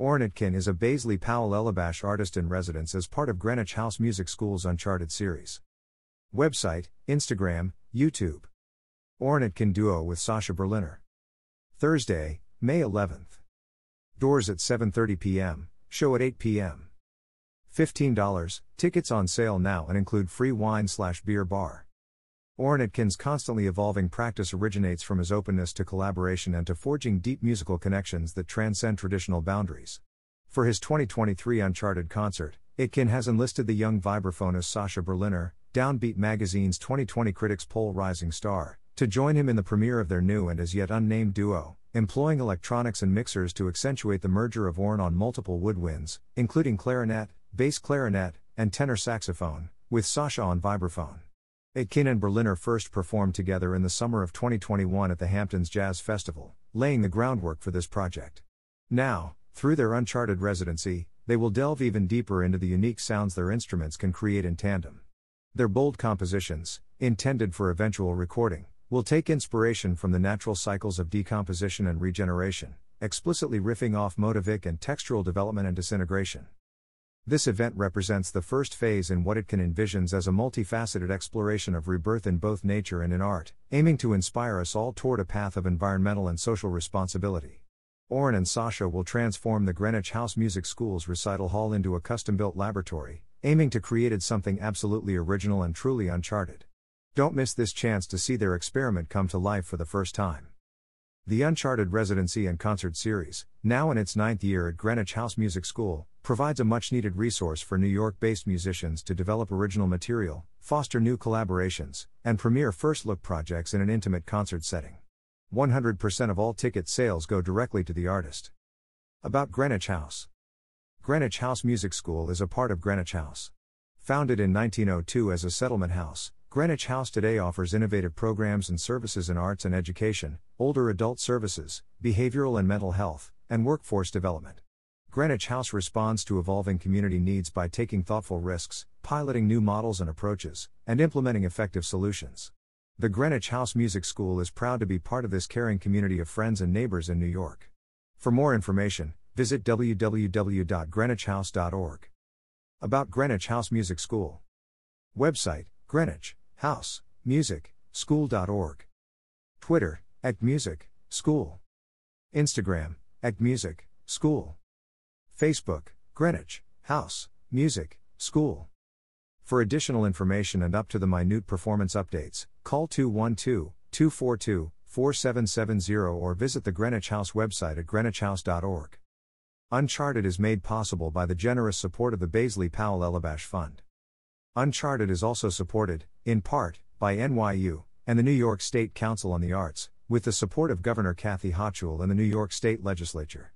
Oran Etkin is a Baisley Powell Elebash artist in residence as part of Greenwich House Music School's Uncharted series. Website, Instagram, YouTube. Oran Etkin duo with Sasha Berliner. Thursday, May 11th. Doors at 7:30 p.m., show at 8 p.m. $15, tickets on sale now and include free wine slash beer bar. Oran Etkin's constantly evolving practice originates from his openness to collaboration and to forging deep musical connections that transcend traditional boundaries. For his 2023 Uncharted concert, Etkin has enlisted the young vibraphonist Sasha Berliner, Downbeat magazine's 2020 Critics Poll Rising Star, to join him in the premiere of their new and as yet unnamed duo, employing electronics and mixers to accentuate the merger of Oran on multiple woodwinds, including clarinet, bass clarinet, and tenor saxophone, with Sasha on vibraphone. Etkin and Berliner first performed together in the summer of 2021 at the Hamptons Jazz Festival, laying the groundwork for this project. Now, through their Uncharted residency, they will delve even deeper into the unique sounds their instruments can create in tandem. Their bold compositions, intended for eventual recording, will take inspiration from the natural cycles of decomposition and regeneration, explicitly riffing off motivic and textural development and disintegration. This event represents the first phase in what Etkin envisions as a multifaceted exploration of rebirth in both nature and in art, aiming to inspire us all toward a path of environmental and social responsibility. Oran and Sasha will transform the Greenwich House Music School's recital hall into a custom built laboratory, aiming to create something absolutely original and truly uncharted. Don't miss this chance to see their experiment come to life for the first time. The Uncharted Residency and Concert Series, now in its ninth year at Greenwich House Music School, provides a much needed resource for New York based musicians to develop original material, foster new collaborations, and premiere first look projects in an intimate concert setting. 100% of all ticket sales go directly to the artist. About Greenwich House Greenwich House Music School is a part of Greenwich House. Founded in 1902 as a settlement house, Greenwich House today offers innovative programs and services in arts and education, older adult services, behavioral and mental health, and workforce development. Greenwich House responds to evolving community needs by taking thoughtful risks, piloting new models and approaches, and implementing effective solutions. The Greenwich House Music School is proud to be part of this caring community of friends and neighbors in New York. For more information, visit www.greenwichhouse.org. About Greenwich House Music School. Website Greenwich House, Music, School.org. Twitter, at Music, School. Instagram, at Music, School. Facebook, Greenwich, House, Music, School. For additional information and up to the minute performance updates, call 212 242 4770 or visit the Greenwich House website at greenwichhouse.org. Uncharted is made possible by the generous support of the Baisley Powell Elebash Fund. Uncharted is also supported, in part, by NYU and the New York State Council on the Arts, with the support of Governor Kathy Hochul and the New York State Legislature.